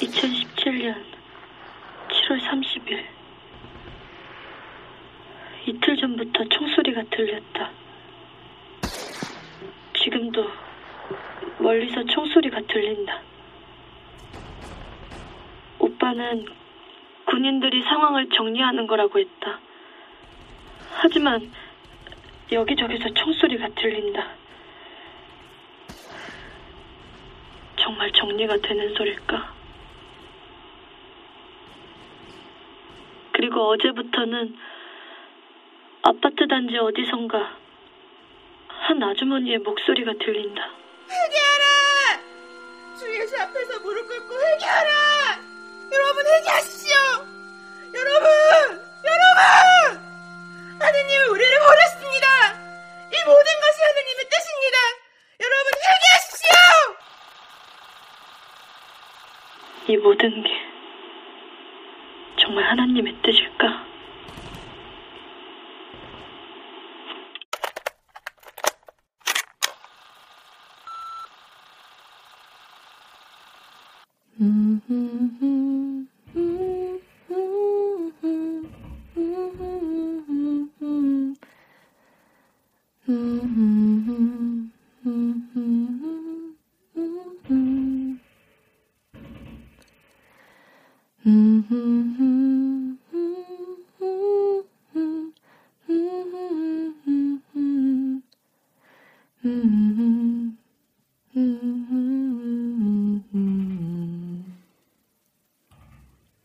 (2017년 7월 30일) 이틀 전부터 총소리가 들렸다. 지금도 멀리서 총소리가 들린다. 오빠는 군인들이 상황을 정리하는 거라고 했다. 하지만 여기저기서 총소리가 들린다. 정말 정리가 되는 소릴까? 그리고 어제부터는 아파트 단지 어디선가 한 아주머니의 목소리가 들린다. 회개하라! 시 앞에서 무릎 꿇고 회개하라! 여러분 회개하시오! 여러분! 여러분! 하느님은 우리를 버렸습니다! 이 모든 것이 하느님의 뜻입니다! 여러분 회개하십시오! 이 모든 게 정말 하나님의 뜻일까?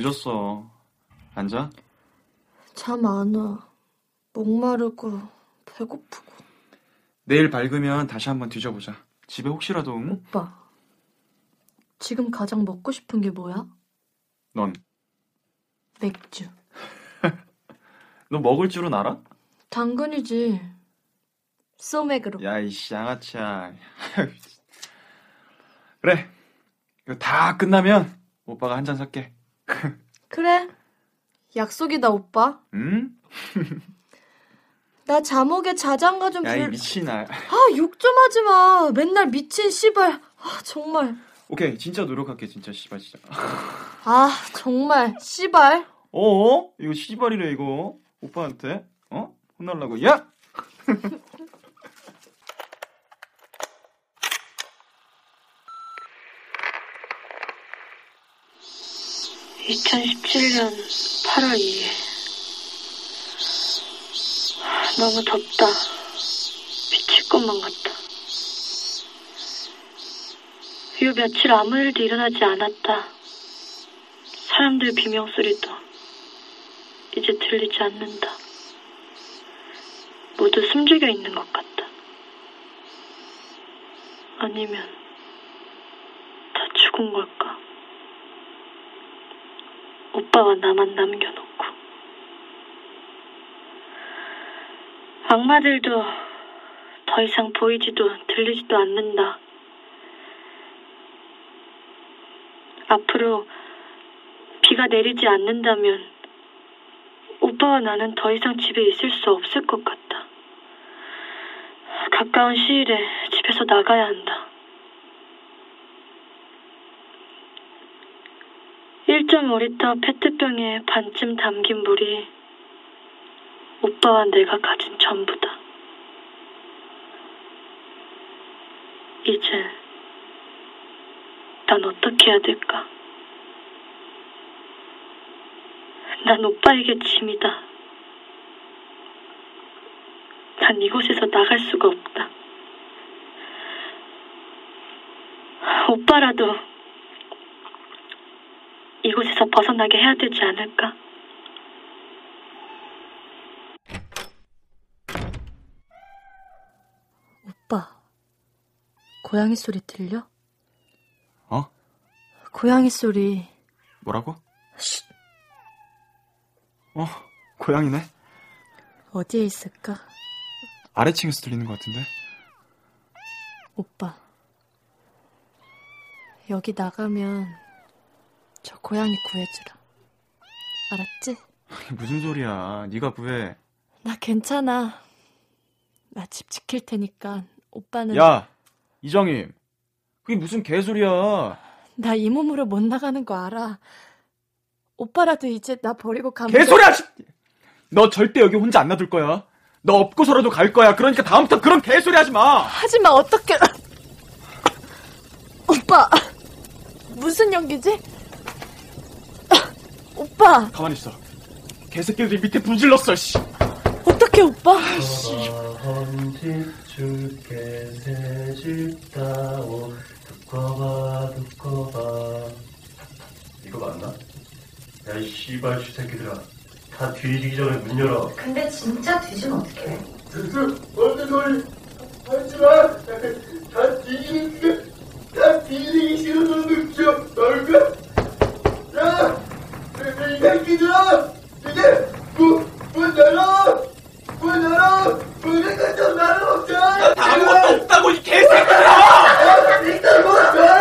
늦었어. 앉아. 잠 안 와. 목마르고 배고프고. 내일 밝으면 다시 한번 뒤져보자. 집에 혹시라도 응? 오빠. 지금 가장 먹고 싶은 게 뭐야? 넌. 맥주. 너 먹을 줄은 알아? 당근이지. 소맥으로. 야, 이씨, 양아치야. 그래. 이거 다 끝나면 오빠가 한 잔 살게. 그래. 약속이다, 오빠. 응? 나 잠옥에 자장가 좀 야, 이 불... 미친 아. 아, 욕 좀 하지 마. 맨날 미친 씨발. 아, 정말. 오케이, 진짜 노력할게, 진짜, 씨발, 진짜. 아, 정말. 씨발. 어? 이거 씨발이래, 이거. 오빠한테? 어? 혼날라고. 야! 2017년 8월 2일. 너무 덥다. 미칠 것만 같다. 요 며칠 아무 일도 일어나지 않았다. 사람들 비명소리도 이제 들리지 않는다. 모두 숨죽여 있는 것 같다. 아니면 다 죽은 걸까? 오빠와 나만 남겨놓고. 악마들도 더 이상 보이지도 들리지도 않는다. 앞으로 비가 내리지 않는다면 오빠와 나는 더 이상 집에 있을 수 없을 것 같다. 가까운 시일에 집에서 나가야 한다. 1.5리터 페트병에 반쯤 담긴 물이 오빠와 내가 가진 전부다. 이제 난 어떻게 해야 될까? 난 오빠에게 짐이다. 난 이곳에서 나갈 수가 없다. 오빠라도 이곳에서 벗어나게 해야 되지 않을까? 오빠, 고양이 소리 들려? 어? 고양이 소리. 뭐라고? 쉿, 어, 고양이네. 어디에 있을까? 아래층에서 들리는 것 같은데. 오빠, 여기 나가면 저 고양이 구해주라. 알았지? 무슨 소리야? 네가 구해. 나 괜찮아. 나 집 지킬 테니까 오빠는 야, 이정임. 그게 무슨 개소리야? 나 이 몸으로 못 나가는 거 알아. 오빠라도 이제 나 버리고 가면 개소리야! 씨! 너 절대 여기 혼자 안 놔둘 거야. 너 없고서라도 갈 거야. 그러니까 다음부터 그런 개소리 하지 마. 하지 마 어떻게 오빠 무슨 연기지? 오빠 가만히 있어. 개새끼들이 밑에 불질렀어. 씨. 어떻게 오빠? 헌집줄게 새집 따오 두꺼 봐 두꺼 봐 이거 맞나? 야이 씨발 쥐새끼들아 다 뒤지기 전에 문 열어 근데 진짜 뒤지면 어떡해? 무슨 어떤 소리 하지마 다 뒤지기 다 뒤지기 싫어서 늑죠 얼굴 야 이 새끼들아! 이제 문, 문 열어! 문 열어! 문이 끝좀 나는 없잖아! 아무것도 없다고 이 개새끼들아! 야, 이따 문 열어!